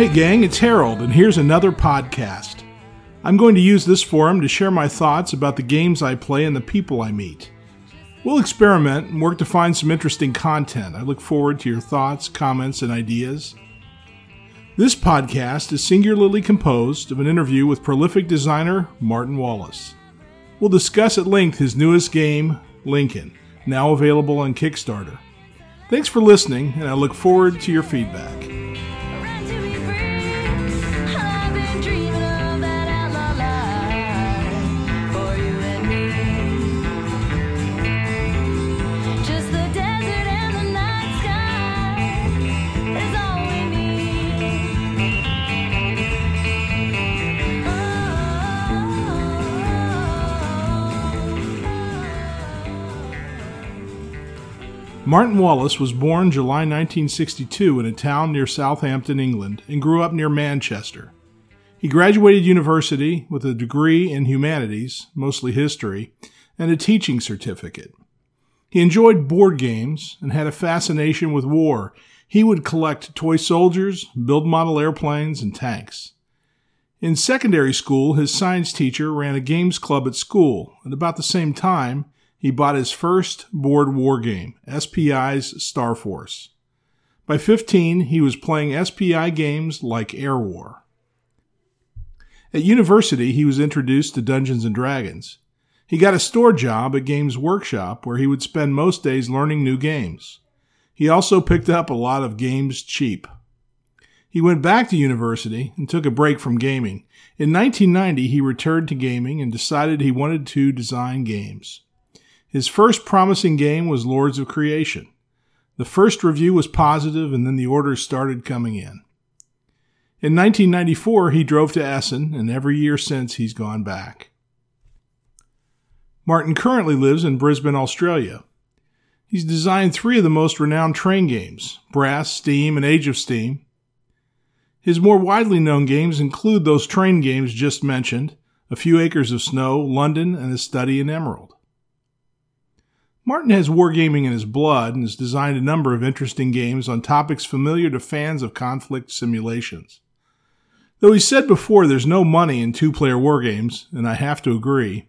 Hey, gang, it's Harold, and here's another podcast. I'm going to use this forum to share my thoughts about the games I play and the people I meet. We'll experiment and work to find some interesting content. I look forward to your thoughts, comments, and ideas. This podcast is singularly composed of an interview with prolific designer Martin Wallace. We'll discuss at length his newest game, Lincoln, now available on Kickstarter. Thanks for listening, and I look forward to your feedback. Martin Wallace was born July 1962 in a town near Southampton, England, and grew up near Manchester. He graduated university with a degree in humanities, mostly history, and a teaching certificate. He enjoyed board games and had a fascination with war. He would collect toy soldiers, build model airplanes, and tanks. In secondary school, his science teacher ran a games club at school. and about the same time, he bought his first board war game, SPI's Star Force. By 15, he was playing SPI games like Air War. At university, he was introduced to Dungeons and Dragons. He got a store job at Games Workshop where he would spend most days learning new games. He also picked up a lot of games cheap. He went back to university and took a break from gaming. In 1990, he returned to gaming and decided he wanted to design games. His first promising game was Lords of Creation. The first review was positive, and then the orders started coming in. In 1994, he drove to Essen, and every year since he's gone back. Martin currently lives in Brisbane, Australia. He's designed three of the most renowned train games Brass, Steam, and Age of Steam. His more widely known games include those train games just mentioned A Few Acres of Snow, London, and A Study in Emerald. Martin has wargaming in his blood and has designed a number of interesting games on topics familiar to fans of conflict simulations. Though he said before there's no money in two player wargames, and I have to agree,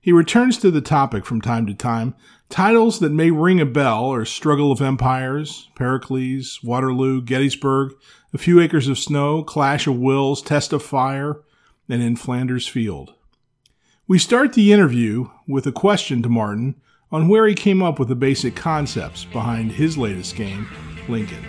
he returns to the topic from time to time. Titles that may ring a bell are Struggle of Empires, Pericles, Waterloo, Gettysburg, A Few Acres of Snow, Clash of Wills, Test of Fire, and In Flanders Field. We start the interview with a question to Martin on where he came up with the basic concepts behind his latest game, Lincoln.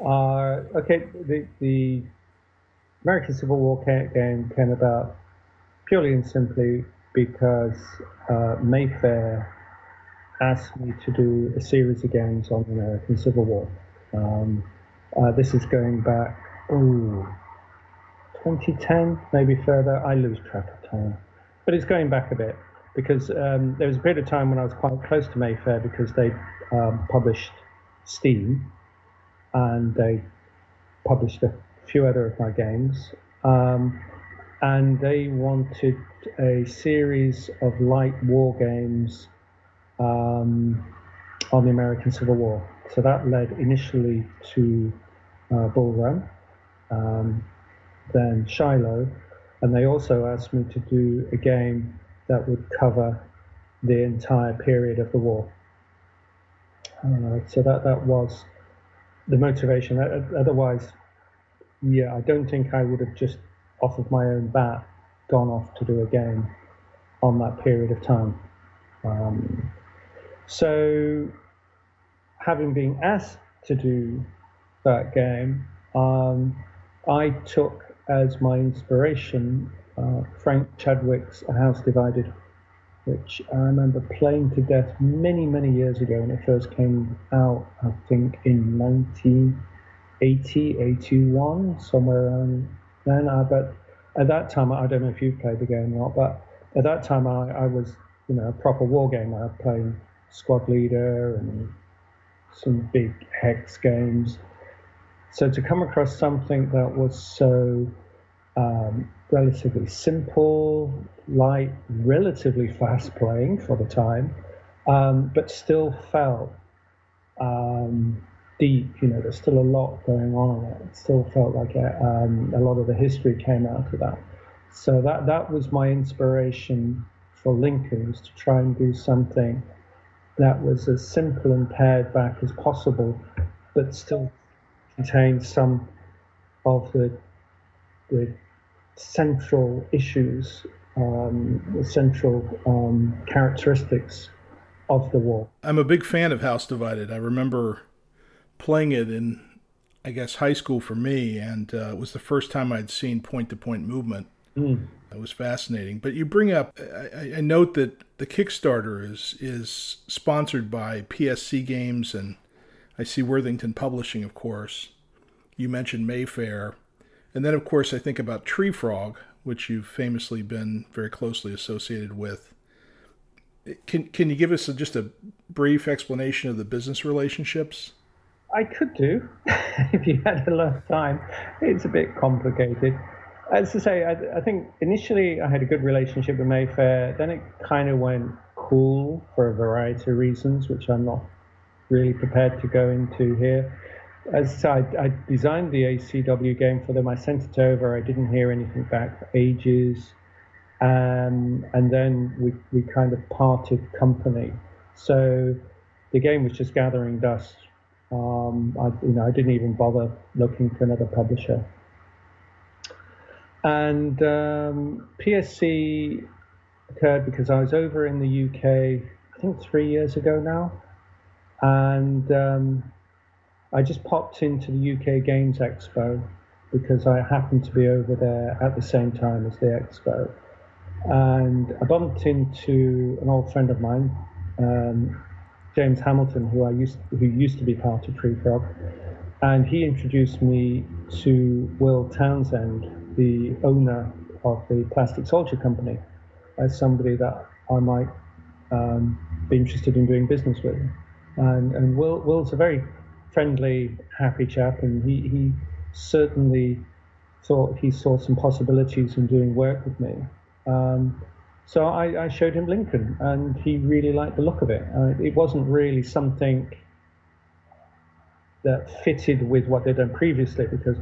Uh, okay, the, the American Civil War game came about purely and simply because uh, Mayfair asked me to do a series of games on the American Civil War. Um, uh, this is going back, ooh, 2010, maybe further. I lose track of time. But it's going back a bit because um, there was a period of time when I was quite close to Mayfair because they um, published Steam and they published a few other of my games. Um, and they wanted a series of light war games um, on the American Civil War. So that led initially to uh, Bull Run, um, then Shiloh, and they also asked me to do a game that would cover the entire period of the war. Uh, so that that was the motivation. Otherwise, yeah, I don't think I would have just off of my own bat gone off to do a game on that period of time. Um, so, having been asked to do that game, um, I took as my inspiration uh, Frank Chadwick's A House Divided, which I remember playing to death many, many years ago when it first came out, I think in 1980, 81, somewhere around then. Uh, but at that time, I don't know if you've played the game or not, but at that time I, I was, you know, a proper war gamer. I was playing Squad Leader and some big hex games. So to come across something that was so um, relatively simple, light, relatively fast playing for the time, um, but still felt um, deep. You know, there's still a lot going on it. Still felt like a, um, a lot of the history came out of that. So that that was my inspiration for Lincoln was to try and do something that was as simple and pared back as possible, but still contained some of the the central issues, um, the central um, characteristics of the war. I'm a big fan of House Divided. I remember playing it in, I guess, high school for me, and uh, it was the first time I'd seen point to point movement. It was fascinating. But you bring up, I, I note that the Kickstarter is is sponsored by PSC Games, and I see Worthington Publishing, of course. You mentioned Mayfair, and then of course I think about Tree Frog, which you've famously been very closely associated with. Can can you give us a, just a brief explanation of the business relationships? I could do if you had a lot of time. It's a bit complicated. As I say, I, I think initially I had a good relationship with Mayfair. Then it kind of went cool for a variety of reasons, which I'm not really prepared to go into here. As I, said, I, designed the ACW game for them. I sent it over. I didn't hear anything back for ages. Um, and then we, we kind of parted company. So the game was just gathering dust. Um, I, you know, I didn't even bother looking for another publisher. And um, PSC occurred because I was over in the UK, I think three years ago now, and um, I just popped into the UK Games Expo because I happened to be over there at the same time as the expo, and I bumped into an old friend of mine, um, James Hamilton, who I used who used to be part of Tree Frog, and he introduced me to Will Townsend, the owner of the Plastic Soldier Company, as somebody that I might um, be interested in doing business with. And, and Will, Will's a very friendly, happy chap, and he, he certainly thought he saw some possibilities in doing work with me. Um, so I, I showed him Lincoln, and he really liked the look of it. Uh, it wasn't really something that fitted with what they'd done previously because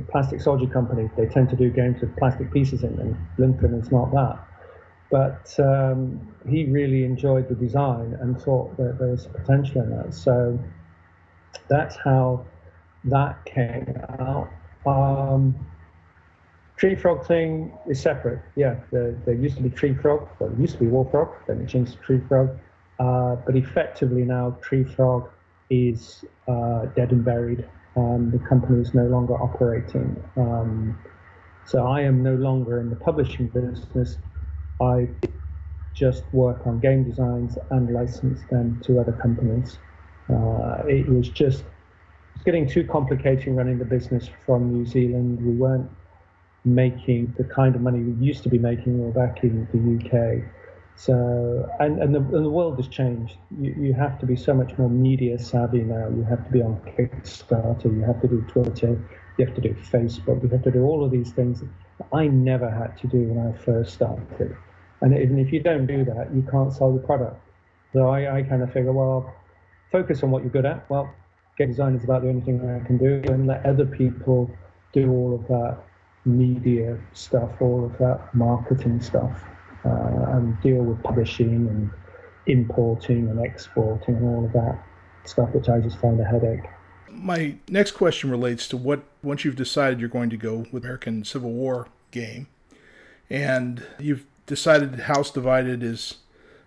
Plastic Soldier Company, they tend to do games with plastic pieces in them. Lincoln is not that. But um, he really enjoyed the design and thought that there was potential in that. So that's how that came out. Um, Tree Frog thing is separate. Yeah, there, there used to be Tree Frog, well, it used to be War Frog, then it changed to Tree Frog. Uh, but effectively now, Tree Frog is uh, dead and buried. Um, the company is no longer operating. Um, so I am no longer in the publishing business. I just work on game designs and license them to other companies. Uh, it was just it's getting too complicated running the business from New Zealand. We weren't making the kind of money we used to be making back in the UK. So, and, and, the, and the world has changed. You, you have to be so much more media savvy now. You have to be on Kickstarter, you have to do Twitter, you have to do Facebook, you have to do all of these things that I never had to do when I first started. And even if you don't do that, you can't sell the product. So I, I kind of figure, well, focus on what you're good at. Well, game design is about the only thing I can do, and let other people do all of that media stuff, all of that marketing stuff, and deal with publishing and importing and exporting and all of that stuff, which I just find a headache. My next question relates to what once you've decided you're going to go with American Civil War game, and you've decided House Divided is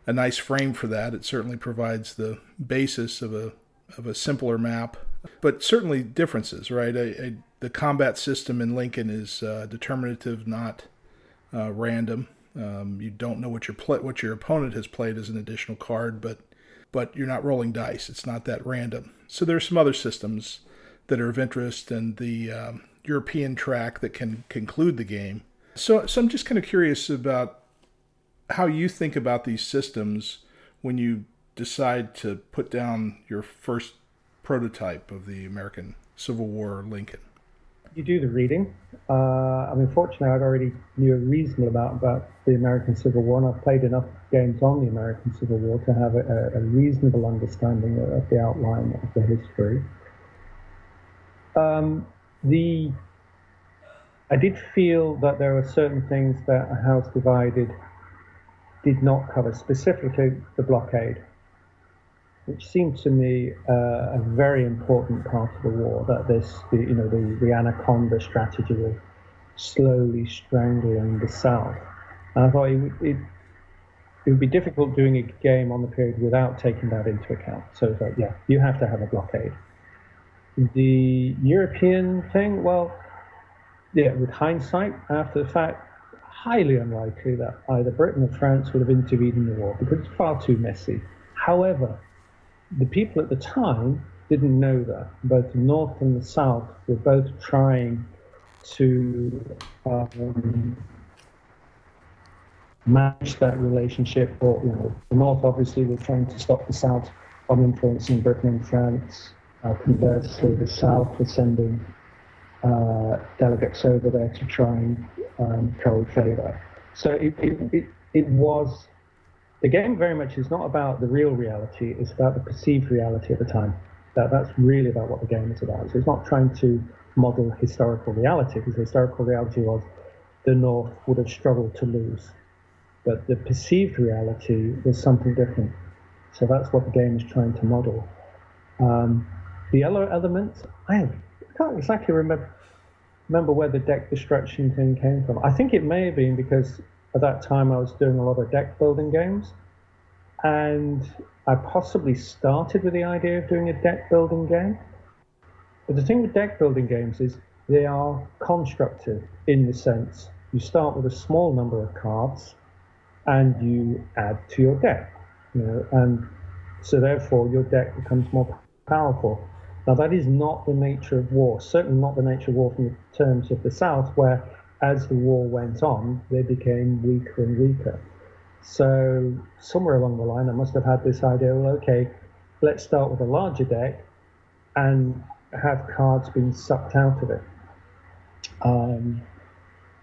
a nice frame for that. It certainly provides the basis of a of a simpler map, but certainly differences, right? I, I, the combat system in Lincoln is uh, determinative, not uh, random. Um, you don't know what your what your opponent has played as an additional card, but but you're not rolling dice. It's not that random. So there are some other systems that are of interest, and the um, European track that can conclude the game. So so I'm just kind of curious about how you think about these systems when you decide to put down your first prototype of the American Civil War Lincoln? You do the reading. Uh, I mean, fortunately, I'd already knew a reasonable amount about the American Civil War, and I've played enough games on the American Civil War to have a, a reasonable understanding of the outline of the history. Um, the I did feel that there were certain things that A House Divided did not cover, specifically the blockade, which seemed to me uh, a very important part of the war. That this, the, you know, the, the anaconda strategy of slowly strangling the South. And I thought it it, it would be difficult doing a game on the period without taking that into account. So it's like, yeah, you have to have a blockade. The European thing, well, yeah, with hindsight, after the fact, highly unlikely that either Britain or France would have intervened in the war because it's far too messy. However, the people at the time didn't know that. Both the North and the South were both trying to um, manage that relationship. Or, you know, the North obviously were trying to stop the South from influencing Britain and France. Uh, conversely, the South was sending uh, delegates over there to try and um, curry favour. So it, it, it, it was, the game very much is not about the real reality, it's about the perceived reality at the time. That, that's really about what the game is about. So it's not trying to model historical reality, because historical reality was the North would have struggled to lose. But the perceived reality was something different. So that's what the game is trying to model. Um, the other elements, I, I can't exactly remember remember where the deck destruction thing came from. I think it may have been because at that time I was doing a lot of deck building games, and I possibly started with the idea of doing a deck building game. But the thing with deck building games is they are constructive in the sense you start with a small number of cards and you add to your deck, you know, and so therefore your deck becomes more powerful. Now, that is not the nature of war, certainly not the nature of war from the terms of the South, where as the war went on, they became weaker and weaker. So, somewhere along the line, I must have had this idea well, okay, let's start with a larger deck and have cards being sucked out of it. Um,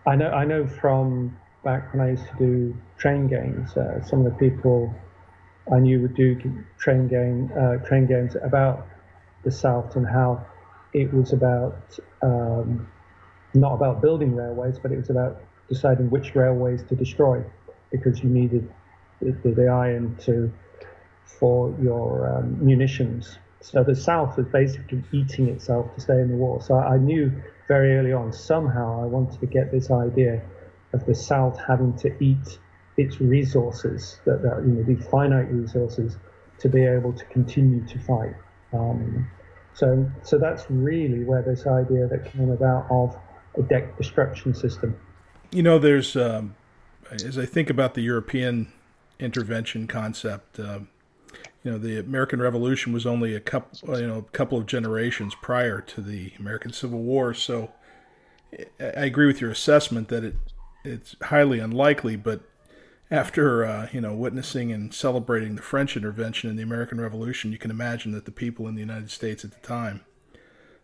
I know, I know from back when I used to do train games, uh, some of the people I knew would do train game uh, train games about the South and how it was about um, not about building railways, but it was about deciding which railways to destroy because you needed the, the iron to for your um, munitions. So the South was basically eating itself to stay in the war. So I knew very early on somehow I wanted to get this idea of the South having to eat its resources, that, that you know these finite resources, to be able to continue to fight. Um, so, so that's really where this idea that came about of a deck destruction system. You know, there's um, as I think about the European intervention concept. Uh, you know, the American Revolution was only a couple, you know, a couple of generations prior to the American Civil War. So, I agree with your assessment that it it's highly unlikely. But after uh, you know witnessing and celebrating the French intervention in the American Revolution, you can imagine that the people in the United States at the time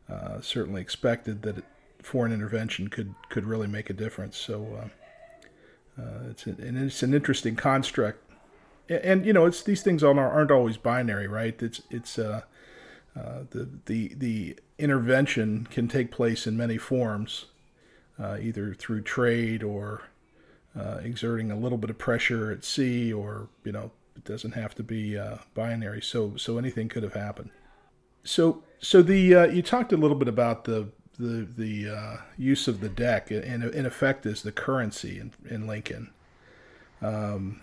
uh, certainly expected that it, foreign intervention could could really make a difference. So uh, uh, it's an, and it's an interesting construct, and, and, you know it's these things aren't, always binary, right? It's it's uh, uh, the the the intervention can take place in many forms, uh, either through trade or uh, exerting a little bit of pressure at sea, or you know, it doesn't have to be binary. So so anything could have happened. So so the you talked a little bit about the the the uh, use of the deck in in effect is the currency in, in Lincoln. Um,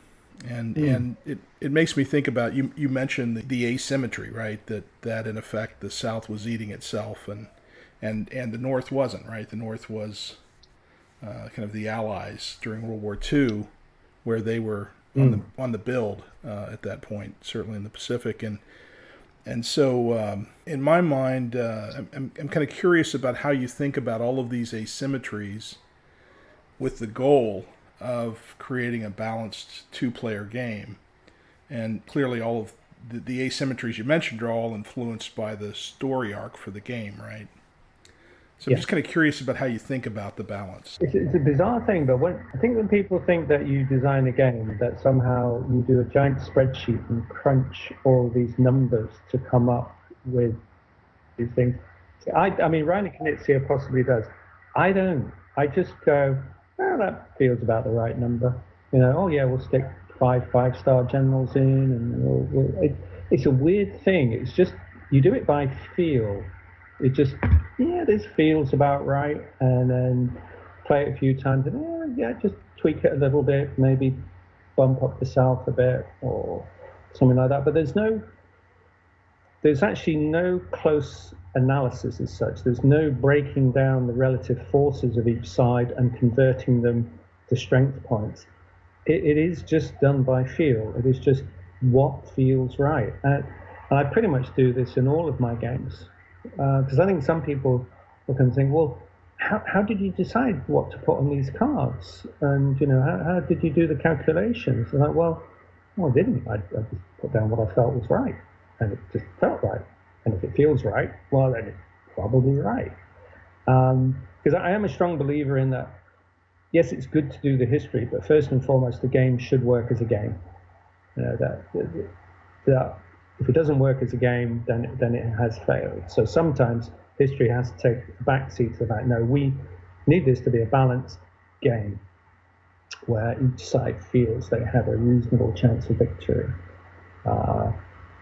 and Mm. and it, it makes me think about you you mentioned the, the asymmetry right that that in effect the South was eating itself and and and the North wasn't right the North was uh, kind of the Allies during World War II, where they were on the on the build uh, at that point, certainly in the Pacific, and and so um, in my mind, uh, I'm, I'm, kind of curious about how you think about all of these asymmetries, with the goal of creating a balanced two-player game, and clearly all of the, the asymmetries you mentioned are all influenced by the story arc for the game, right? So I'm Yeah. just kind of curious about how you think about the balance. It's, it's a bizarre thing, but when I think when people think that you design a game, that somehow you do a giant spreadsheet and crunch all these numbers to come up with these things. I, I mean, Rainer Knizia possibly does. I don't. I just go, well, that feels about the right number. You know, oh yeah, we'll stick five five-star generals in, and we'll, we'll, it, it's a weird thing. It's just you do it by feel. It just, yeah, this feels about right, and then play it a few times, and yeah, yeah, just tweak it a little bit, maybe bump up the south a bit, or something like that. But there's no, there's actually no close analysis as such. There's no breaking down the relative forces of each side and converting them to strength points. It, it is just done by feel. It is just what feels right. And, and I pretty much do this in all of my games Uh, because I think some people look and think, well, how, how did you decide what to put on these cards? And you know, how, how did you do the calculations? And like, well, no, I didn't. I, I just put down what I felt was right, and it just felt right. And if it feels right, well, then it's probably right. Um, because I am a strong believer in that. Yes, it's good to do the history, but first and foremost, the game should work as a game. You know, that, that, that if it doesn't work as a game, then then it has failed. So sometimes history has to take a backseat to that. No, we need this to be a balanced game where each side feels they have a reasonable chance of victory. Uh,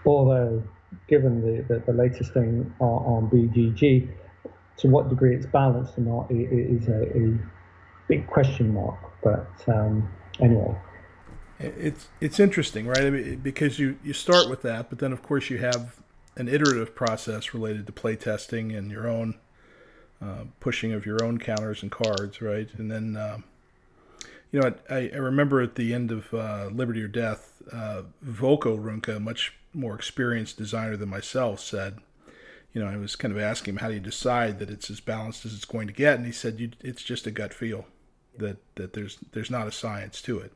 although, given the, the, the latest thing on, on BGG, to what degree it's balanced or not is a, a big question mark. But um, anyway, It's it's interesting, right? I mean, because you you start with that, but then of course you have an iterative process related to playtesting and your own uh, pushing of your own counters and cards, right? And then um, you know I, I remember at the end of uh, Liberty or Death, uh, Volko Ruhnke, much more experienced designer than myself, said. You know, I was kind of asking him, how do you decide that it's as balanced as it's going to get? And he said, it's just a gut feel that, that there's there's not a science to it.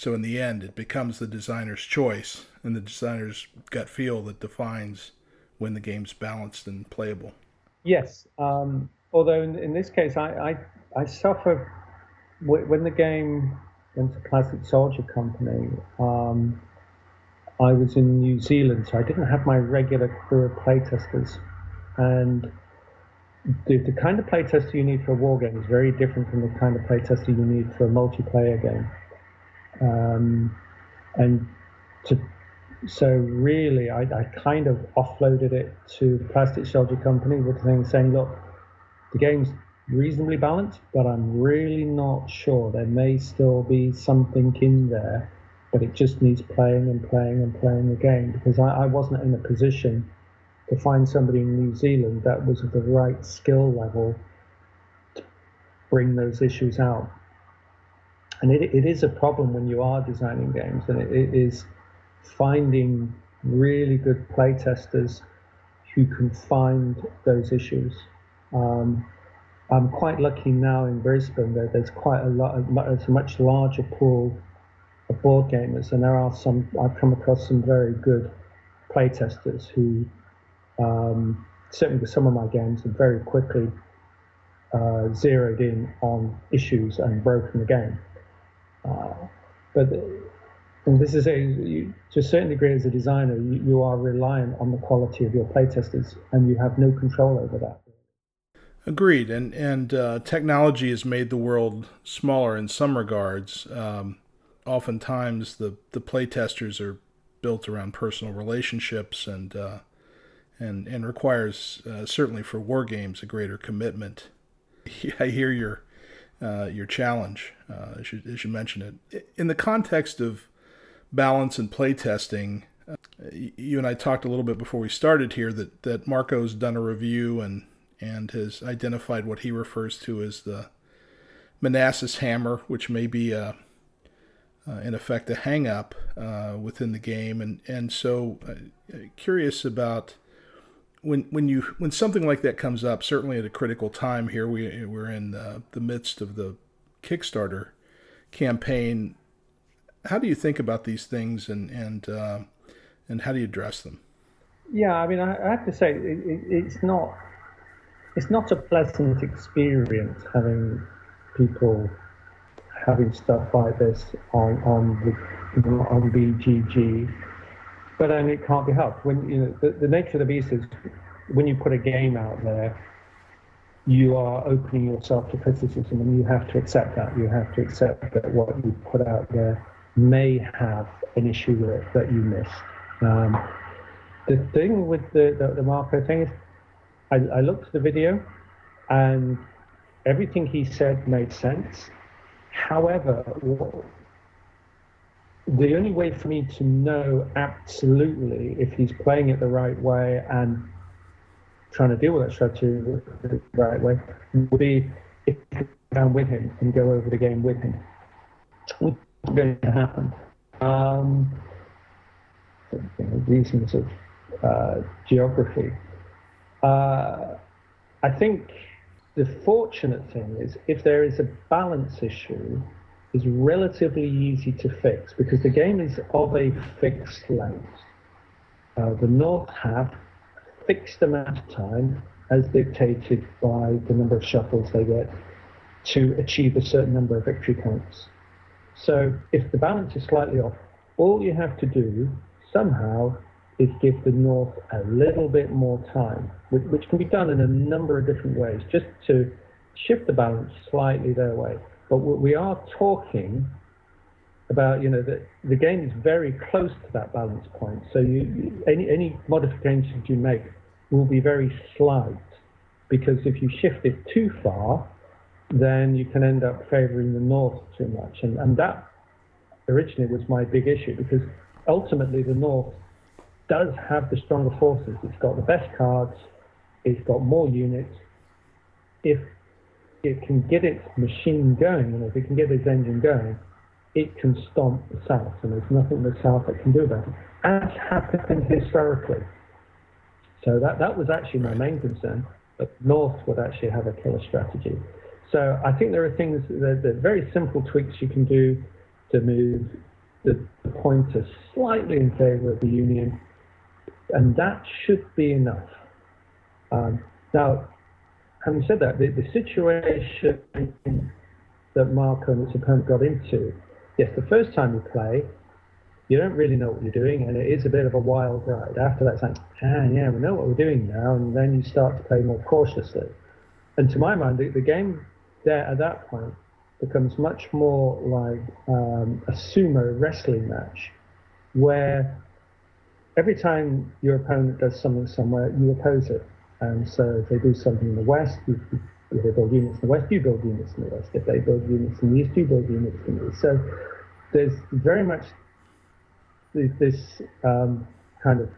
So in the end, it becomes the designer's choice and the designer's gut feel that defines when the game's balanced and playable. Yes, um, although in, in this case, I, I, I suffer wh- when the game went to Plastic Soldier Company. Um, I was in New Zealand, so I didn't have my regular crew of playtesters. And the, the kind of playtester you need for a war game is very different from the kind of playtester you need for a multiplayer game. Um, and to so really, I, I kind of offloaded it to the Plastic Soldier Company with the thing saying, look, the game's reasonably balanced, but I'm really not sure. There may still be something in there, but it just needs playing and playing and playing again because I, I wasn't in a position to find somebody in New Zealand that was of the right skill level to bring those issues out. And it, it is a problem when you are designing games, and it, it is finding really good playtesters who can find those issues. Um, I'm quite lucky now in Brisbane that there's quite a lot, it's a much larger pool of board gamers, and there are some. I've come across some very good playtesters who, um, certainly with some of my games, have very quickly uh, zeroed in on issues and broken the game. Uh, but this is a you, to a certain degree as a designer, you, you are reliant on the quality of your playtesters, and you have no control over that. Agreed, and and uh, technology has made the world smaller in some regards. Um, oftentimes, the the playtesters are built around personal relationships and uh, and and requires uh, certainly for war games a greater commitment. I hear your uh, your challenge uh, as, you, mentioned it in the context of balance and playtesting. Uh, you and I talked a little bit before we started here that that Marco's done a review and and has identified what he refers to as the Manassas hammer, which may be a, uh, in effect a hang up uh, within the game. And and so uh, curious about when when you when something like that comes up. Certainly at a critical time here, we we're in the midst of the Kickstarter campaign. how do you think about these things and and uh, and how do you address them? Yeah, I mean, I, I have to say, it, it, it's not it's not a pleasant experience having people having stuff like this on on the, on BGG, but then it can't be helped. When you know the, the nature of the beast is when you put a game out there, you are opening yourself to criticism, and you have to accept that. You have to accept that what you put out there may have an issue with it that you missed. Um, the thing with the, the, the Marco thing is, I, I looked at the video and everything he said made sense. However, the only way for me to know absolutely if he's playing it the right way and trying to deal with that strategy the right way would be if sit down with him and go over the game with him. What's going to happen? Um, reasons of uh, geography. Uh, I think the fortunate thing is if there is a balance issue, is relatively easy to fix because the game is of a fixed length. Uh, the North have a fixed amount of time as dictated by the number of shuffles they get to achieve a certain number of victory points. So if the balance is slightly off, all you have to do somehow is give the North a little bit more time, which, which can be done in a number of different ways, just to shift the balance slightly their way. But we are talking about, you know, that the game is very close to that balance point. So you, any, any modifications you make will be very slight, because if you shift it too far, then you can end up favoring the North too much. And, and that originally was my big issue, because ultimately the North does have the stronger forces. It's got the best cards. It's got more units. If it can get its machine going, and if it can get its engine going, it can stomp the South, and there's nothing the South that can do about it, as happened historically. So that, that was actually my main concern, that North would actually have a killer strategy. So I think there are things, that are very simple tweaks you can do to move the pointer slightly in favor of the Union, and that should be enough. Um, now, having said that, the, the situation that Marco and his opponent got into, yes, the first time you play, you don't really know what you're doing, and it is a bit of a wild ride. After that, it's like, ah, yeah, we know what we're doing now, and then you start to play more cautiously. And to my mind, the, the game there at that point becomes much more like um, a sumo wrestling match, where every time your opponent does something somewhere, you oppose it. And so if they do something in the west, you, if they build units in the west, you build units in the west. If they build units in the east, you build units in the east. So there's very much this um, kind of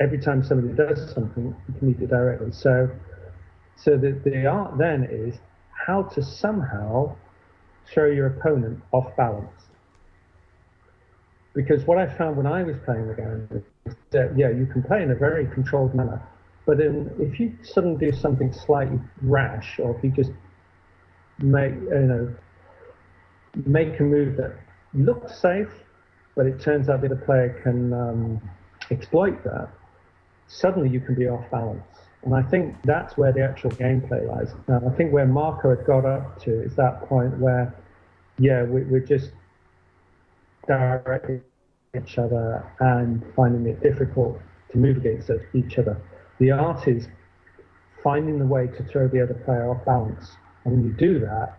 every time somebody does something, you can meet it directly. So so the, the art then is how to somehow throw your opponent off balance. Because what I found when I was playing the game is that, yeah, you can play in a very controlled manner, but if you suddenly do something slightly rash, or if you just make, you know, make a move that looks safe, but it turns out the other player can um, exploit that, suddenly you can be off balance. And I think that's where the actual gameplay lies. Now, I think where Marco had got up to is that point where, yeah, we, we're just directing each other and finding it difficult to move against each other. The art is finding the way to throw the other player off balance. And when you do that,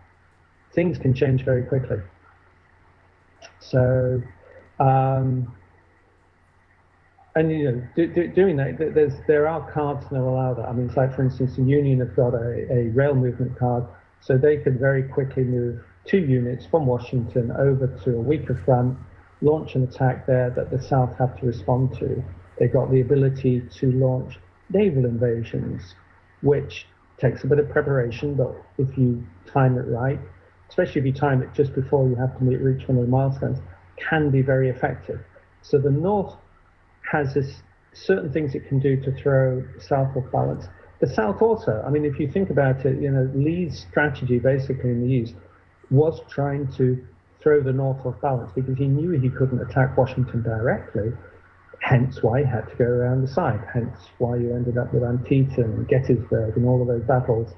things can change very quickly. So, um, and you know, do, do, doing that, there's there are cards that allow that. I mean, it's like for instance, the Union have got a, a rail movement card, so they could very quickly move two units from Washington over to a weaker front, launch an attack there that the South have to respond to. They've got the ability to launch naval invasions, which takes a bit of preparation, but if you time it right, especially if you time it just before you have to meet reach one of the milestones, can be very effective. So the North has this certain things it can do to throw South off balance. The South also, I mean, if you think about it, you know, Lee's strategy basically in the East was trying to throw the north off balance because he knew he couldn't attack Washington directly. Hence why he had to go around the side. Hence why you ended up with Antietam and Gettysburg and all of those battles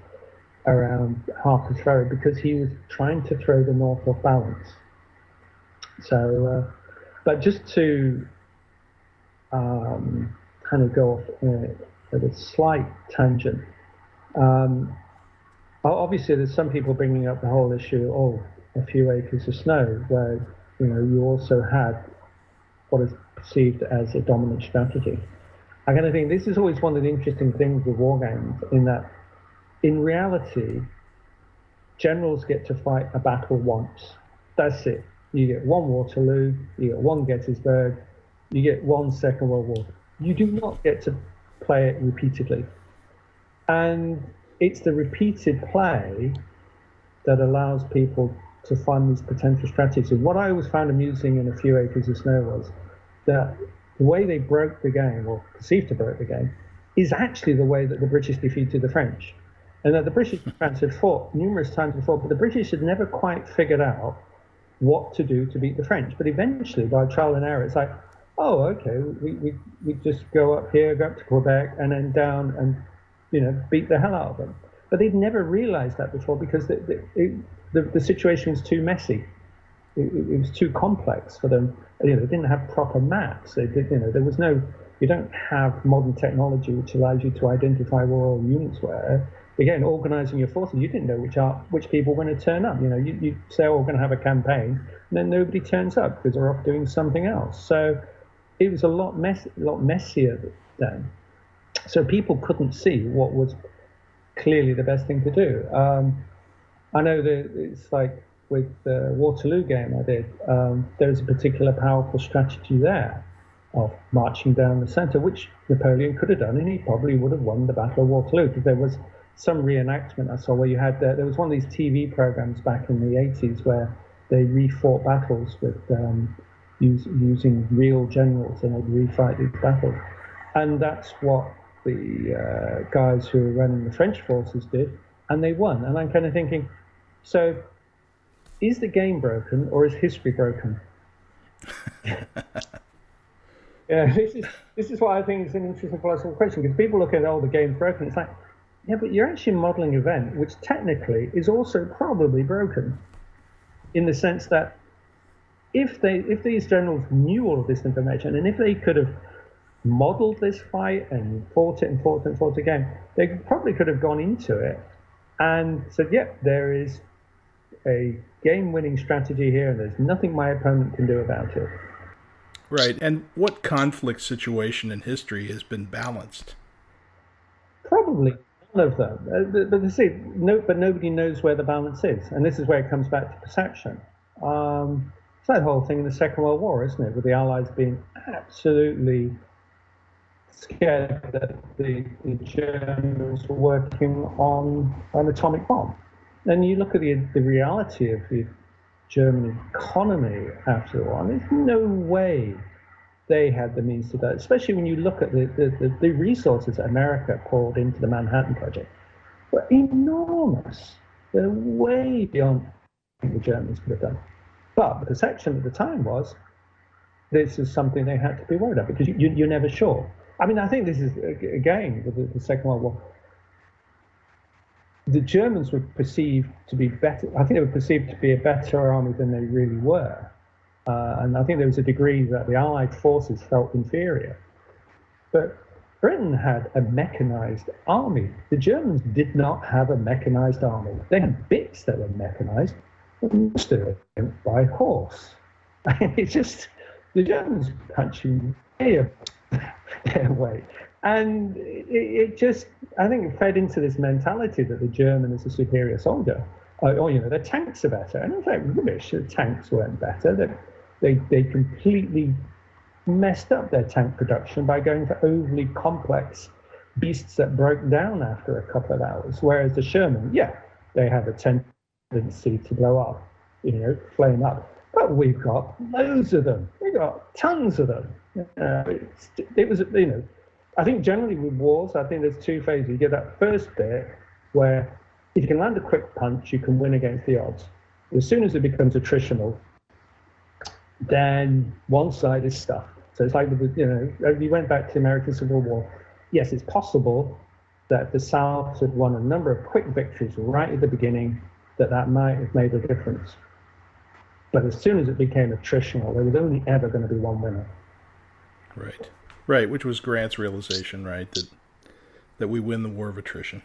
around Harper's Ferry because he was trying to throw the north off balance. So, uh, but just to um, kind of go off uh, at a slight tangent. Um, obviously, there's some people bringing up the whole issue of a few acres of snow, where you know you also had what is perceived as a dominant strategy. I kind of think this is always one of the interesting things with war games, in that in reality, generals get to fight a battle once. That's it. You get one Waterloo, you get one Gettysburg, you get one Second World War. You do not get to play it repeatedly. And it's the repeated play that allows people to find these potential strategies. What I always found amusing in A Few Acres of Snow was that the way they broke the game, or perceived to break the game, is actually the way that the British defeated the French. And that the British and France had fought numerous times before, but the British had never quite figured out what to do to beat the French. But eventually, by trial and error, it's like, oh, okay, we, we, we just go up here, go up to Quebec, and then down and, you know, beat the hell out of them. But they'd never realized that before because the, the, it, the, the situation was too messy. It, it, was too complex for them. You know, they didn't have proper maps. They did, you know, there was no, you don't have modern technology which allows you to identify where all units were. Again, organizing your forces, you didn't know which are, which people were going to turn up. You know, you, you say, oh, we're going to have a campaign, and then nobody turns up because they're off doing something else. So it was a lot mess, a lot messier then. So people couldn't see what was clearly the best thing to do. Um, I know that it's like with the Waterloo game I did, um, a particular powerful strategy there of marching down the centre, which Napoleon could have done, and he probably would have won the Battle of Waterloo because there was some reenactment I saw where you had the, there was one of these TV programs back in the 80s where they refought battles with um, use, using real generals and they'd refight these battles, and that's what the uh, guys who were running the French forces did, and they won. And I'm kind of thinking, so is the game broken or is history broken? yeah, this is this is what I think is an interesting philosophical question because people look at oh the game's broken. It's like, yeah, but you're actually modeling an event which technically is also probably broken, in the sense that if they if these generals knew all of this information and if they could have modeled this fight and fought it and fought it and fought it again, they probably could have gone into it and said, yep, there is a game winning strategy here and there's nothing my opponent can do about it. Right. And what conflict situation in history has been balanced? Probably none of them. Uh, but- see, no, but nobody knows where the balance is. And this is where it comes back to perception. Um, it's that whole thing in the Second World War, isn't it? With the Allies being absolutely scared that the, the Germans were working on an atomic bomb. And you look at the, the reality of the German economy after war, and there's no way they had the means to do that, especially when you look at the, the, the, resources that America poured into the Manhattan Project were enormous. They're way beyond what the Germans could have done. But the perception at the time was this is something they had to be worried about because you, you're never sure. I mean, I think this is, again, with the, the Second World War, the Germans were perceived to be better. I think they were perceived to be a better army than they really were. Uh, and I think there was a degree that the Allied forces felt inferior. But Britain had a mechanized army. The Germans did not have a mechanized army. They had bits that were mechanized, but most of it went by horse. it's just the Germans way their way. And it, it just, I think, it fed into this mentality that the German is a superior soldier. Or, or, you know, the tanks are better. And in fact, rubbish, the tanks weren't better. They, they, they completely messed up their tank production by going for overly complex beasts that broke down after a couple of hours. Whereas the Sherman, yeah, they have a tendency to blow up, you know, flame up. But we've got loads of them. We've got tons of them. Uh, it was, you know, I think generally with wars, I think there's two phases. You get that first bit where if you can land a quick punch, you can win against the odds. As soon as it becomes attritional, then one side is stuffed. So it's like, you know, we went back to the American Civil War, yes, it's possible that the South had won a number of quick victories right at the beginning, that that might have made a difference. But as soon as it became attritional, there was only ever going to be one winner. Right. Right, which was Grant's realization, right, that that we win the war of attrition.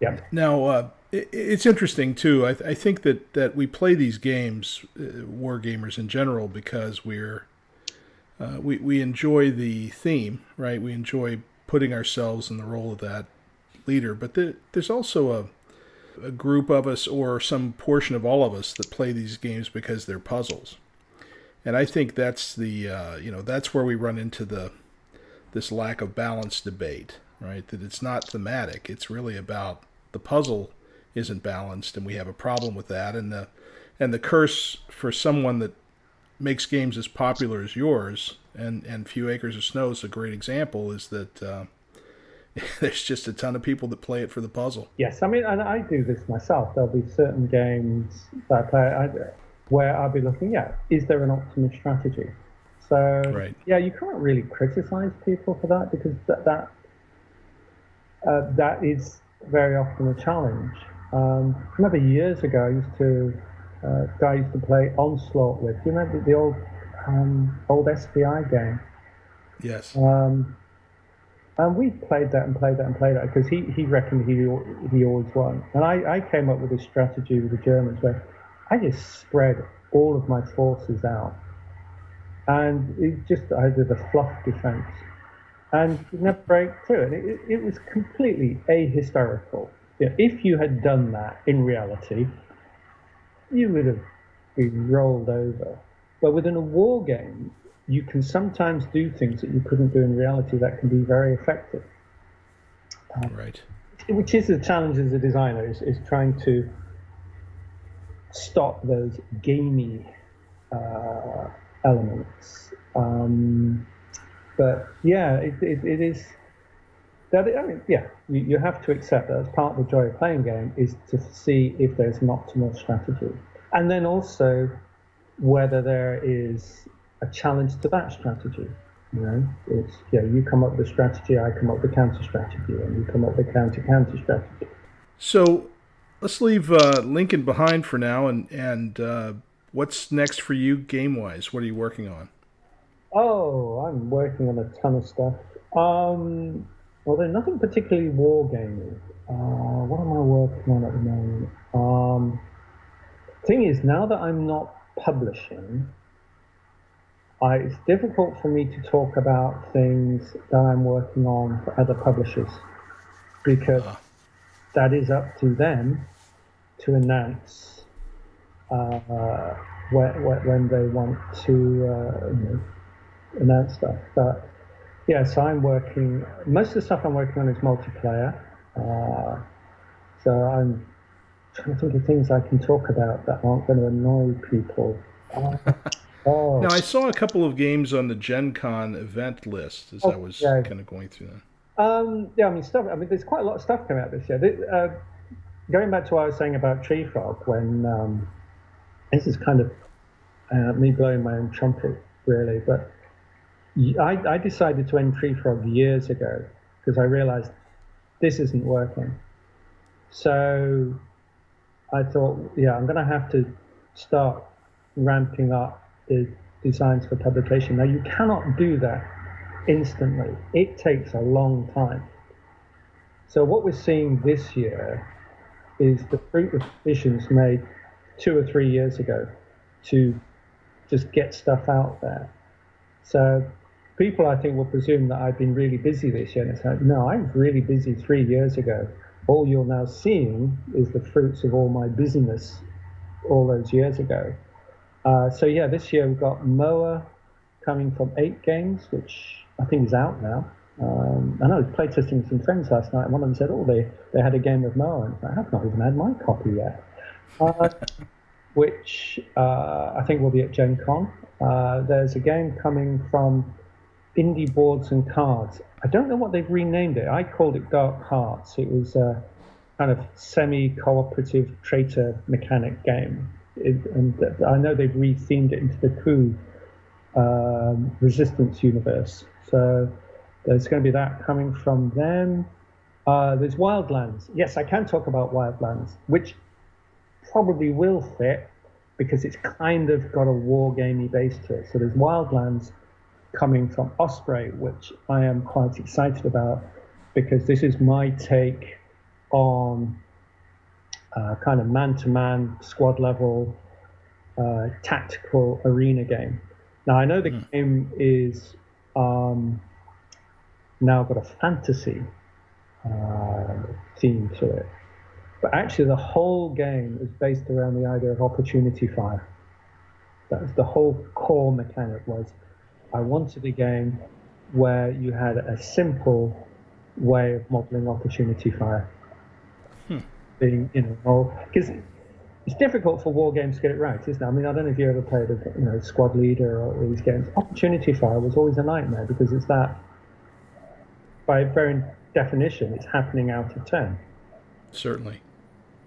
Yeah. Now, uh, it, it's interesting too. I, I think that, that we play these games, uh, war gamers in general, because we're uh, we we enjoy the theme, right? We enjoy putting ourselves in the role of that leader. But the, there's also a a group of us, or some portion of all of us, that play these games because they're puzzles. And I think that's the uh, you know that's where we run into the this lack of balance debate, right? That it's not thematic; it's really about the puzzle isn't balanced, and we have a problem with that. And the and the curse for someone that makes games as popular as yours, and and Few Acres of Snow is a great example, is that uh, there's just a ton of people that play it for the puzzle. Yes, I mean, and I do this myself. There'll be certain games that I play I, where I'll be looking at is there an optimal strategy? So Right. yeah, you can't really criticize people for that because that that uh, that is very often a challenge. Um, I remember years ago, I used to uh, guy I used to play Onslaught with. Do you remember the old um, old SPI game? Yes. Um, and we played that and played that and played that because he, he reckoned he he always won. And I, I came up with a strategy with the Germans where I just spread all of my forces out. And it just, I did a fluff defense. And it never break through. And it, it, was completely ahistorical. You know, if you had done that in reality, you would have been rolled over. But within a war game, you can sometimes do things that you couldn't do in reality that can be very effective. Right. Which is the challenge as a designer is, is trying to stop those gamey uh, elements. Um, but yeah, it, it, it is that I mean, yeah, you, you have to accept that as part of the joy of playing game is to see if there's an optimal strategy, and then also whether there is a challenge to that strategy. You know, it's yeah, you come up with a strategy, I come up with a counter strategy, and you come up with a counter counter strategy. So let's leave uh, Lincoln behind for now, and and uh, what's next for you game wise? What are you working on? Oh, I'm working on a ton of stuff. Um, although nothing particularly wargaming. Uh, what am I working on at the moment? Um, thing is, now that I'm not publishing, I, it's difficult for me to talk about things that I'm working on for other publishers because Ah. That is up to them to announce uh, when, when they want to uh, you know, announce stuff. But yes, I'm working. Most of the stuff I'm working on is multiplayer. Uh, so I'm trying to think of things I can talk about that aren't going to annoy people. Uh, oh, Now I saw a couple of games on the Gen Con event list as I Oh, was yeah. kind of going through that. Um, yeah, I mean, stuff. I mean, there's quite a lot of stuff coming out this year. Uh, going back to what I was saying about Tree Frog, when um, this is kind of uh, me blowing my own trumpet, really. But I decided to end Tree Frog years ago because I realized this isn't working. So I thought, yeah, I'm going to have to start ramping up the designs for publication. Now, you cannot do that instantly. It takes a long time. So what we're seeing this year is the fruit of decisions made two or three years ago to just get stuff out there. So people, I think, will presume that I've been really busy this year. And it's like, no, I was really busy three years ago. All you're now seeing is the fruits of all my busyness all those years ago. Uh, so yeah, this year we've got Moa coming from Eight Games, which I think is out now. Um, I know I was playtesting with some friends last night, and one of them said, "Oh, they, they had a game of Moa," and I have not even had my copy yet. Uh, which uh, I think will be at Gen Con. Uh, there's a game coming from Indie Boards and Cards. I don't know what they've renamed it. I called it Dark Hearts. It was a kind of semi-cooperative traitor mechanic game. it, and I know they've rethemed it into the Coup um, Resistance universe. So there's going to be that coming from them. Uh, there's Wildlands. Yes, I can talk about Wildlands, which probably will fit because it's kind of got a war gamey base to it. So there's Wildlands coming from Osprey, which I am quite excited about because this is my take on uh, kind of man-to-man, squad level, uh, tactical arena game. Now I know the game is um, now got a fantasy uh, theme to it, but actually the whole game is based around the idea of opportunity fire. That's the whole core mechanic was I wanted a game where you had a simple way of modeling opportunity fire. Being, you know, because it's difficult for war games to get it right, isn't it? I mean, I don't know if you ever played a you know squad leader or these games. Opportunity fire was always a nightmare because it's that, by very definition, it's happening out of turn. Certainly.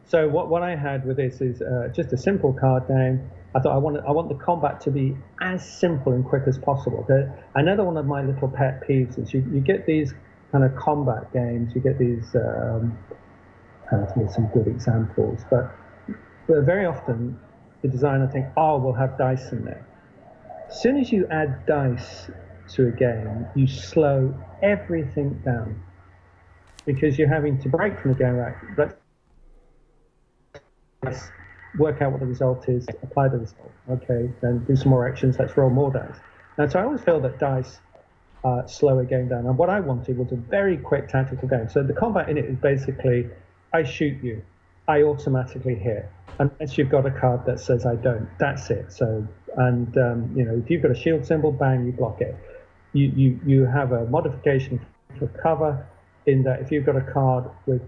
So what, what I had with this is uh, just a simple card game. I thought I want I want the combat to be as simple and quick as possible. The, another one of my little pet peeves is you, you get these kind of combat games. You get these. Um, uh, some good examples, but, but very often the designer think, oh, we'll have dice in there. As soon as you add dice to a game, you slow everything down because you're having to break from the game. Right, let's work out what the result is, apply the result. Okay, then do some more actions. Let's roll more dice. And so I always feel that dice uh, slow a game down. And what I wanted was a very quick tactical game. So the combat in it is basically I shoot you, I automatically hit. Unless you've got a card that says I don't, that's it. So, and um, you know, if you've got a shield symbol, bang, you block it. You you you have a modification for cover, in that if you've got a card with,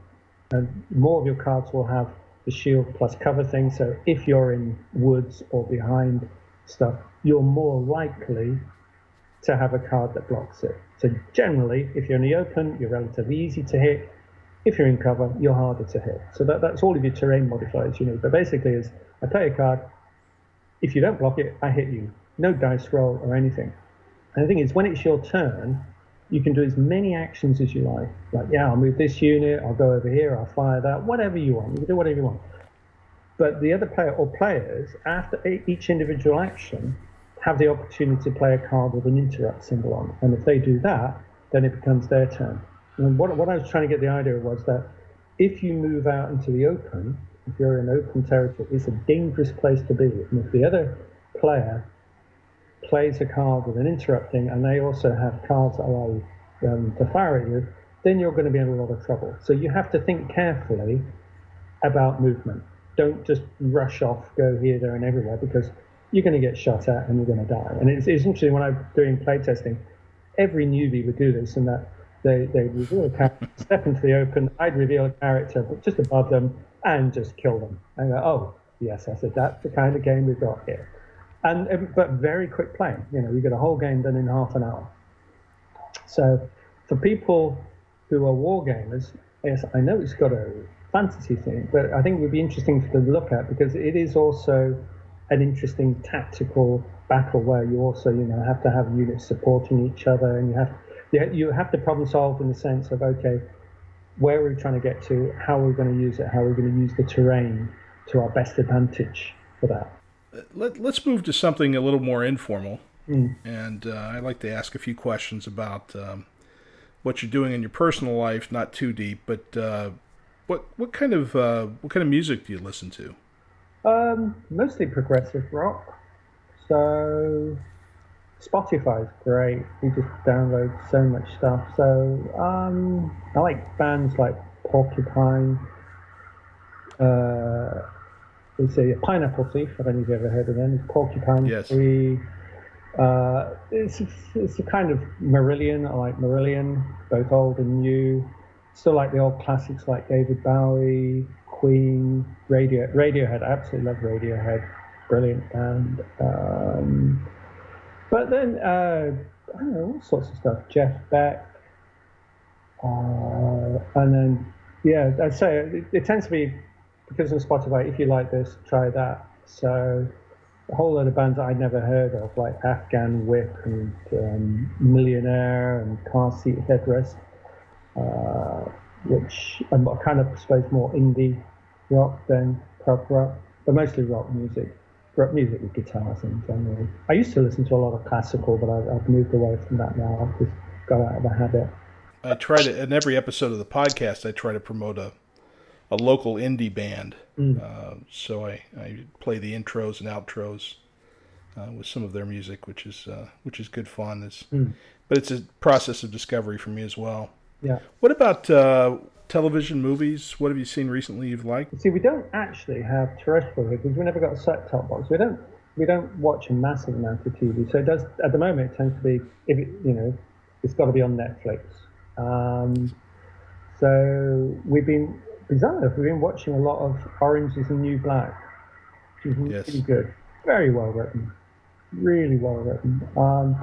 and more of your cards will have the shield plus cover thing. So if you're in woods or behind stuff, you're more likely to have a card that blocks it. So generally, if you're in the open, you're relatively easy to hit. If you're in cover, you're harder to hit. So that, that's all of your terrain modifiers you need. But basically, is I play a card. If you don't block it, I hit you. No dice roll or anything. And the thing is, when it's your turn, you can do as many actions as you like. Like, yeah, I'll move this unit, I'll go over here, I'll fire that, whatever you want. You can do whatever you want. But the other player or players, after each individual action, have the opportunity to play a card with an interrupt symbol on. And if they do that, then it becomes their turn. And what, what I was trying to get the idea was that if you move out into the open, if you're in open territory, it's a dangerous place to be. And if the other player plays a card with an interrupting and they also have cards that allow um, to fire at you, then you're going to be in a lot of trouble. So you have to think carefully about movement. Don't just rush off, go here, there, and everywhere because you're going to get shot at and you're going to die. And it's, it's interesting when I'm doing playtesting, every newbie would do this and that they, they reveal a character, step into the open, I'd reveal a character just above them and just kill them. And go, oh, yes, I said, that's the kind of game we've got here. And, um, but very quick playing. You know, you get a whole game done in half an hour. So for people who are war gamers, yes, I know it's got a fantasy thing, but I think it would be interesting to look at because it is also an interesting tactical battle where you also, you know, have to have units supporting each other, and you have you you have to problem solve in the sense of okay, where are we trying to get to? How are we going to use it? How are we going to use the terrain to our best advantage for that? Let, let's move to something a little more informal. Mm. And uh, I like to ask a few questions about um, what you're doing in your personal life, not too deep, but uh, what what kind of uh, what kind of music do you listen to? Um, mostly progressive rock. So Spotify's great. You just download so much stuff. So um, I like bands like Porcupine. Uh, it's a Pineapple Thief. I don't know if you've ever heard of them. It's Porcupine Yes. Tree. Uh, it's it's a kind of Marillion. I like Marillion, both old and new. Still like the old classics like David Bowie, Queen, Radio Radiohead. I absolutely love Radiohead. Brilliant band. Um, but then uh, I don't know all sorts of stuff. Jeff Beck. Uh, and then yeah, I'd say it, it tends to be because of Spotify. If you like this, try that. So a whole lot of bands I'd never heard of, like Afghan Whigs and um, Millionaire and Car Seat Headrest, uh, which are kind of, I suppose, more indie rock than prog rock, but mostly rock music. Rock music with guitars in general. I used to listen to a lot of classical, but I've, I've moved away from that now. I've just got out of the habit. I try to in every episode of the podcast. I try to promote a a local indie band. Uh, so I, I play the intros and outros uh, with some of their music, which is uh, which is good fun. It's, But it's a process of discovery for me as well. Yeah. What about uh, television movies? What have you seen recently you've liked? See, we don't actually have terrestrial here because we never got a set-top box. We don't we don't watch a massive amount of TV. So it does at the moment. It tends to be if it, you know, it's got to be on Netflix. Um, so we've been bizarre we've been watching a lot of Orange is the New Black, which is Yes. really good, very well written, really well written. Um,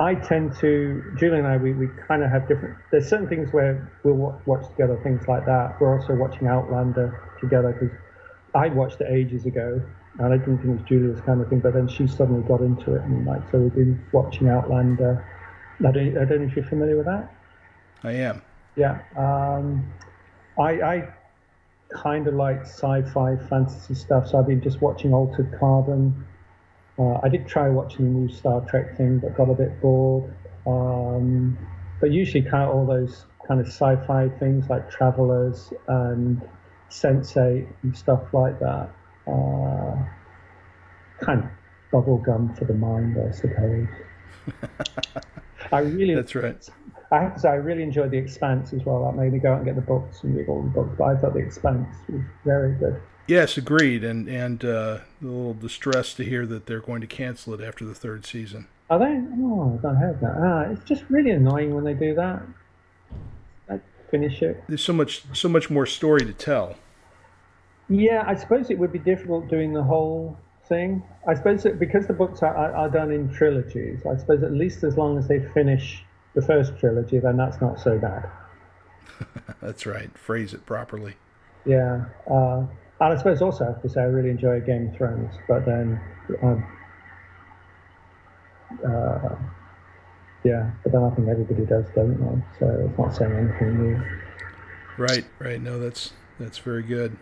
I tend to, Julie and I, we, we kind of have different. There's certain things where we'll wa- watch together, things like that. We're also watching Outlander together because I watched it ages ago and I didn't think it was Julia's kind of thing, but then she suddenly got into it and like so we've been watching Outlander. I don't, I don't know if you're familiar with that. I am. Yeah, um, I, I kind of like sci-fi fantasy stuff, so I've been just watching Altered Carbon. Uh, I did try watching the new Star Trek thing, but got a bit bored. Um, but usually, kind of all those kind of sci-fi things like Travelers and Sense8 and stuff like that. Uh, kind of bubblegum for the mind, I suppose. I really That's right. I have to say, I really enjoyed The Expanse as well. That made me go out and get the books and read all the books. But I thought The Expanse was very good. Yes, agreed. And and uh, a little distressed to hear that they're going to cancel it after the third season. Are they? Oh, I've not have that. Ah, it's just really annoying when they do that. I finish it. There's so much so much more story to tell. Yeah, I suppose it would be difficult doing the whole thing. I suppose that because the books are, are, are done in trilogies, I suppose at least as long as they finish the first trilogy, then that's not so bad. That's right. Phrase it properly. Yeah, uh, and I suppose also I have to say I really enjoy Game of Thrones, but then, um, uh, yeah, but then I think everybody does, don't they? So it's not saying anything new. Right, right. No, that's that's very good.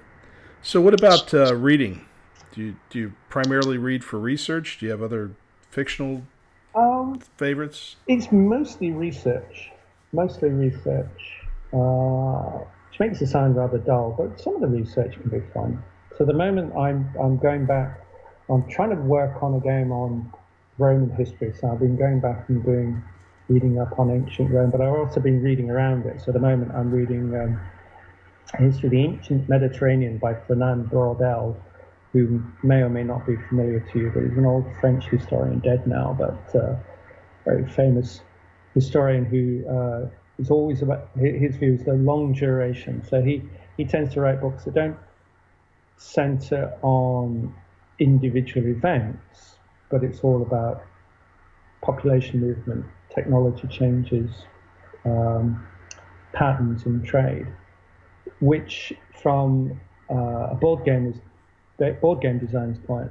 So, what about uh, reading? Do you do you primarily read for research? Do you have other fictional Um, favorites? it's mostly research, mostly research, uh, which makes it sound rather dull, but some of the research can be fun. So the moment I'm I'm going back, I'm trying to work on a game on Roman history. So I've been going back and doing reading up on ancient Rome, but I've also been reading around it. So at the moment I'm reading um, History of the Ancient Mediterranean by Fernand Braudel, who may or may not be familiar to you, but he's an old French historian, dead now, but uh, very famous historian who uh, is always about his view is the long duration. So he, he tends to write books that don't center on individual events, but it's all about population movement, technology changes, um, patterns in trade, which from uh, a board game is board game design's point,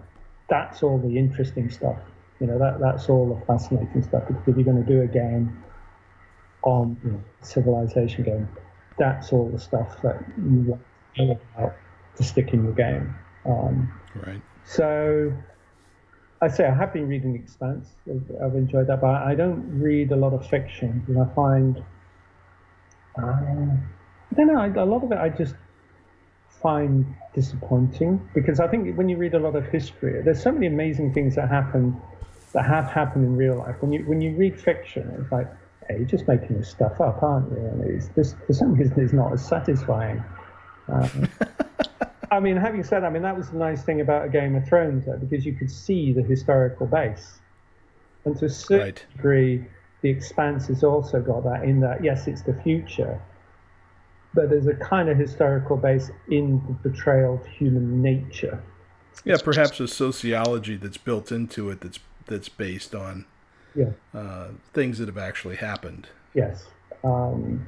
that's all the interesting stuff. You know, that that's all the fascinating stuff. If you're going to do a game on you know, civilization game, that's all the stuff that you want to know about to stick in your game. Um, Right. so I say I have been reading Expanse. I've- enjoyed that, but I don't read a lot of fiction. And I find, uh, I don't know, I, a lot of it I just find disappointing because I think when you read a lot of history, there's so many amazing things that happen that have happened in real life. When you when you read fiction, it's like, you're just making this stuff up, aren't you? And it's this for some reason it's not as satisfying. Um, I mean, having said, that, I mean that was the nice thing about a Game of Thrones, though, because you could see the historical base, and to a certain Right. degree, the Expanse has also got that. In that, yes, it's the future, but there's a kind of historical base in the portrayal of human nature. Yeah, perhaps a sociology that's built into it that's that's based on Yeah. uh, things that have actually happened. Yes. Um,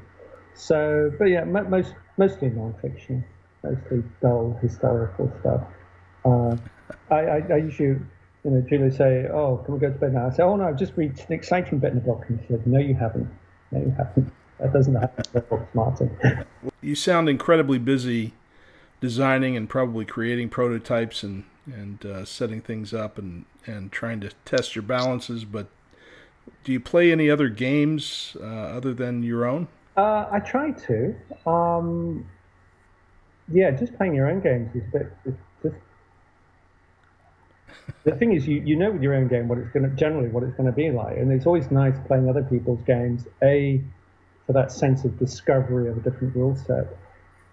so, but yeah, mo- most mostly non-fiction, mostly dull historical stuff. Uh, I, I, I usually, you know, Julie say, "Oh, can we go to bed now?" I say, "Oh no, I've just reached an exciting bit in the book." And she said, "No, you haven't. No, you haven't. That doesn't happen in the books, Martin." You sound incredibly busy designing and probably creating prototypes and and uh, setting things up and and trying to test your balances. But do you play any other games uh, other than your own? Uh, I try to. Um, yeah, just playing your own games is a bit. It's just the thing is, you, you know with your own game what it's going to generally what it's going to be like, and it's always nice playing other people's games. A for that sense of discovery of a different rule set,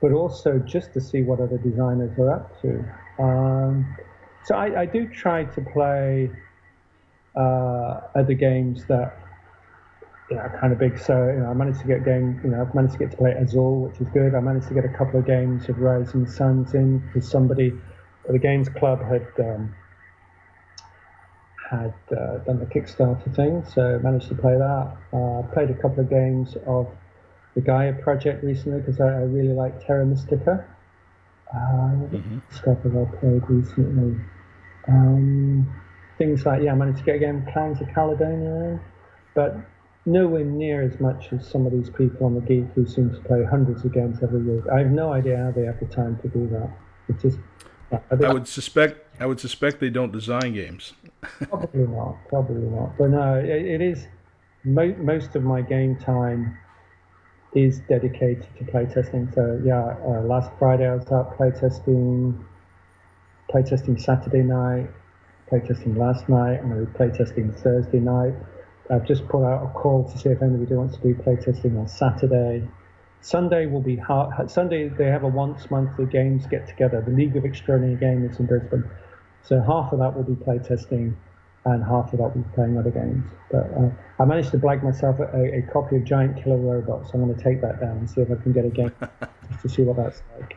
but also just to see what other designers are up to. Um, so I, I do try to play uh, other games that you know, are kind of big. So you know, I managed to get game. You know, I've managed to get to play Azul, which is good. I managed to get a couple of games of Rising Suns in because somebody at the Games Club had um, had uh, done the Kickstarter thing, so managed to play that. Uh, played a couple of games of the Gaia project recently because I, I really like Terra Mystica. Uh, Stuff that I played recently. Um, things like yeah, I managed to get a game of Clans of Caledonia in, but nowhere near as much as some of these people on the Geek who seem to play hundreds of games every week. I have no idea how they have the time to do that. It's just I I would suspect I would suspect they don't design games. Probably not. Probably not. But no, it, it is. Mo- most of my game time is dedicated to playtesting. So yeah, uh, last Friday I was out playtesting, playtesting Saturday night, playtesting last night, and I was playtesting Thursday night. I've just put out a call to see if anybody wants to do playtesting on Saturday. Sunday will be hard. Sunday they have a once monthly games get together, the League of Extraordinary Gamers in Brisbane. So half of that will be playtesting, and half of that will be playing other games. But uh, I managed to blag myself a, a copy of Giant Killer Robots. I'm going to take that down and see if I can get a game just to see what that's like.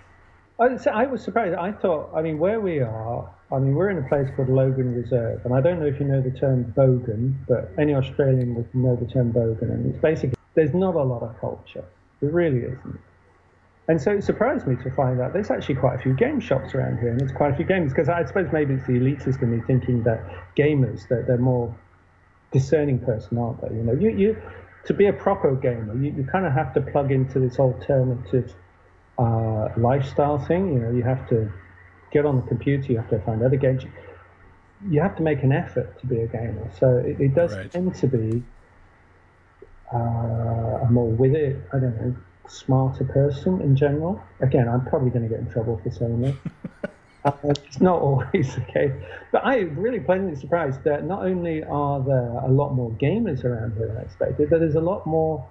I, was surprised. I thought, I mean, where we are, I mean, we're in a place called Logan Reserve, and I don't know if you know the term bogan, but any Australian would know the term bogan, and it's basically there's not a lot of culture. There really isn't. And so it surprised me to find out there's actually quite a few game shops around here, and it's quite a few games because I suppose maybe it's the elitist in me thinking that gamers that they're more discerning person, aren't they? You know, you, you to be a proper gamer, you, you kind of have to plug into this alternative uh, lifestyle thing. You know, you have to get on the computer, you have to find other games. You have to make an effort to be a gamer. So it, it does Right. tend to be uh, a more with it, I don't know, smarter person in general. Again, I'm probably going to get in trouble for saying that. Uh, it's not always the case. But I am really pleasantly surprised that not only are there a lot more gamers around here than I expected, but there's a lot more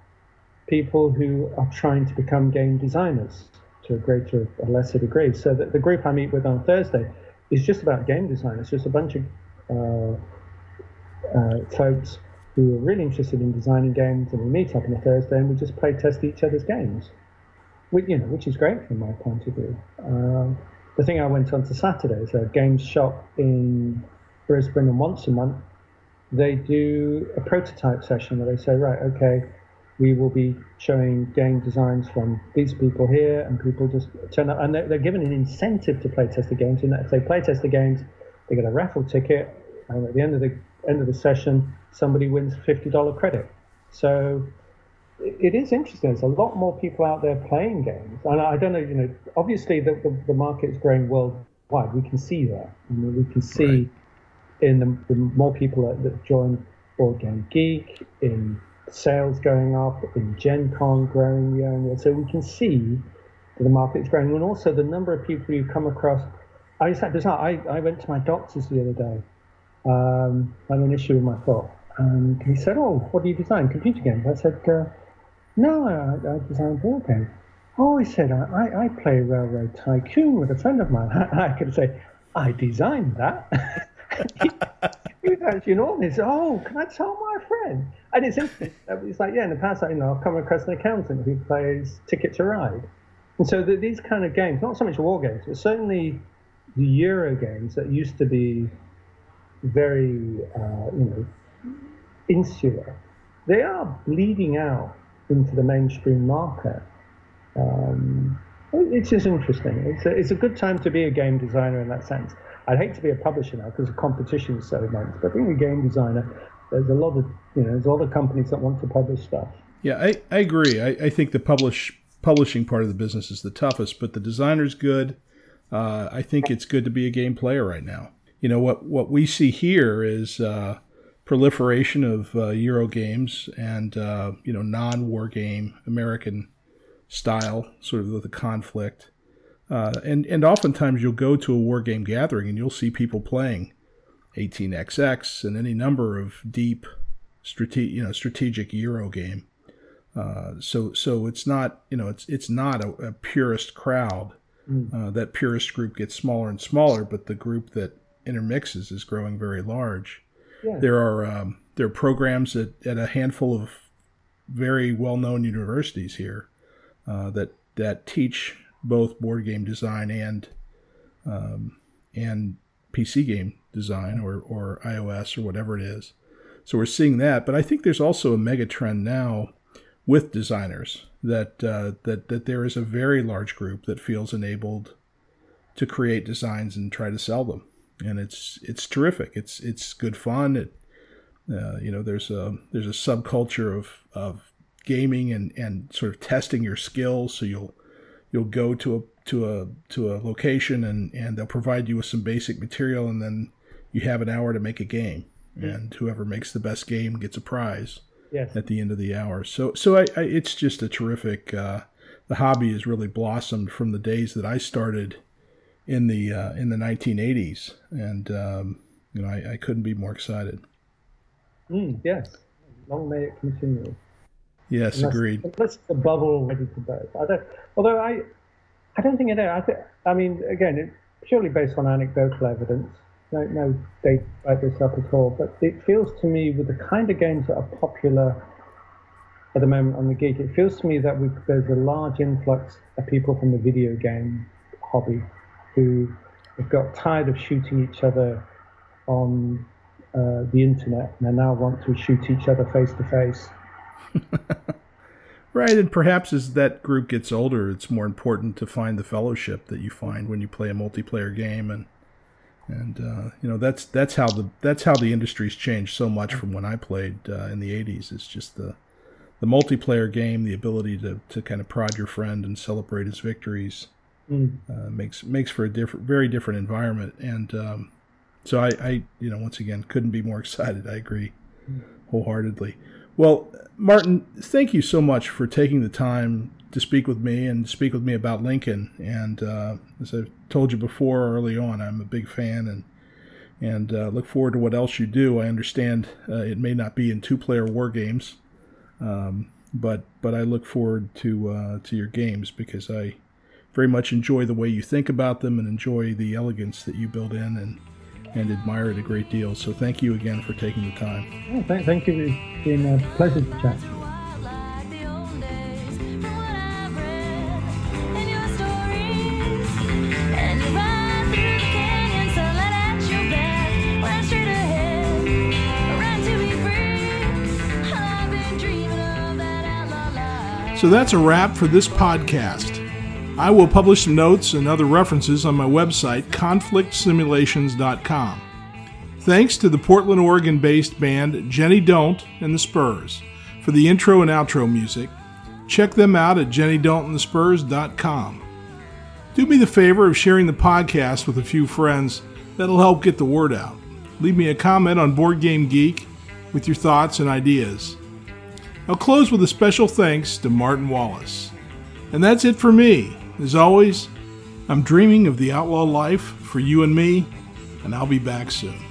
people who are trying to become game designers to a greater or lesser degree. So the group I meet with on Thursday is just about game design. It's just a bunch of uh, uh, folks who are really interested in designing games, and we meet up on a Thursday and we just play test each other's games, which you know, which is great from my point of view. Um, the thing I went on to Saturday is a games shop in Brisbane, and once a month they do a prototype session where they say, right, okay, we will be showing game designs from these people here, and people just turn up, and they're, they're given an incentive to play test the games. And if they play test the games, they get a raffle ticket, and at the end of the end of the session, somebody wins fifty dollar credit. So it, it is interesting. There's a lot more people out there playing games, and I don't know. You know, obviously the the, the market is growing worldwide. We can see that. I mean, we can see Right. in the, the more people that, that join Board Game Geek, in sales going up, in Gen Con growing year on year. So we can see that the market is growing, and also the number of people you come across. I it's bizarre. I, I went to my doctor's the other day. Um, I had an issue with my foot, and he said, "Oh, what do you design? Computer games?" I said, uh, "No, I, I design board games." Oh, he said, I, I, I play Railroad Tycoon with a friend of mine. I could say, I designed that. was actually an audience. Oh, can I tell my friend? And it's interesting. It's like, yeah, in the past, you know, I've come across an accountant who plays Ticket to Ride. And so the, these kind of games, not so much war games, but certainly the Euro games that used to be very, uh, you know, insular, they are bleeding out into the mainstream market. Um, it's just interesting. It's a, it's a good time to be a game designer in that sense. I'd hate to be a publisher now because the competition is so immense. But being a game designer, there's a lot of you know there's a lot of companies that want to publish stuff. Yeah, I, I agree. I, I think the publish publishing part of the business is the toughest, but the designer's good. Uh, I think it's good to be a game player right now. You know what what we see here is uh, proliferation of uh, Euro games and uh, you know non-war game American style, sort of with a conflict. Uh, and and oftentimes you'll go to a war game gathering and you'll see people playing 18xx and any number of deep strate- you know strategic Euro game. Uh, so so it's not you know it's it's not a, a purist crowd. Uh, that purist group gets smaller and smaller, but the group that intermixes is growing very large. Yeah. There are um, there are programs at, at a handful of very well known universities here uh, that that teach both board game design and um, and PC game design or, or iOS or whatever it is. So we're seeing that, but I think there's also a mega trend now with designers that uh, that that there is a very large group that feels enabled to create designs and try to sell them, and it's it's terrific. It's it's good fun. It uh, you know there's a there's a subculture of of gaming and and sort of testing your skills. So you'll you'll go to a to a to a location and and they'll provide you with some basic material and then you have an hour to make a game and whoever makes the best game gets a prize Yes. at the end of the hour. So so I, I it's just a terrific. Uh, the hobby has really blossomed from the days that I started in the uh, in the 1980s, and um, you know I, I couldn't be more excited. Mm, yes. Long may it continue. Yes, Unless- agreed. Unless the bubble ready to burst. I don't, although I, I don't think it is. I, think, I mean, again, it's purely based on anecdotal evidence. No, no data back this up at all. But it feels to me, with the kind of games that are popular at the moment on the geek, it feels to me that we there's a large influx of people from the video game hobby who have got tired of shooting each other on uh, the internet and now want to shoot each other face to face. Right, and perhaps as that group gets older, it's more important to find the fellowship that you find when you play a multiplayer game, and and uh, you know that's that's how the that's how the industry's changed so much from when I played uh, in the '80s. It's just the the multiplayer game, the ability to, to kind of prod your friend and celebrate his victories, Mm. uh, makes makes for a different, very different environment. And um, so I, I, you know, once again, couldn't be more excited. I agree wholeheartedly. Well, Martin, thank you so much for taking the time to speak with me and speak with me about Lincoln. And uh, as I've told you before early on, I'm a big fan and and uh, look forward to what else you do. I understand uh, it may not be in two-player war games, um, but but I look forward to uh, to your games because I very much enjoy the way you think about them and enjoy the elegance that you build in and and admire it a great deal. So thank you again for taking the time. Oh, thank, thank you. It's been a pleasure to chat. Like the old days, from what I've read in your stories, and you ride through the canyon, sunlight at your back, run straight ahead, right to be free. I've been dreaming of that outlaw life. So that's a wrap for this podcast. I will publish some notes and other references on my website, conflictsimulations.com. Thanks to the Portland, Oregon based band Jenny Don't and the Spurs for the intro and outro music. Check them out at jennydon'tandthespurs.com. Do me the favor of sharing the podcast with a few friends. That'll help get the word out. Leave me a comment on Board Game Geek with your thoughts and ideas. I'll close with a special thanks to Martin Wallace. And that's it for me. As always, I'm dreaming of the outlaw life for you and me, and I'll be back soon.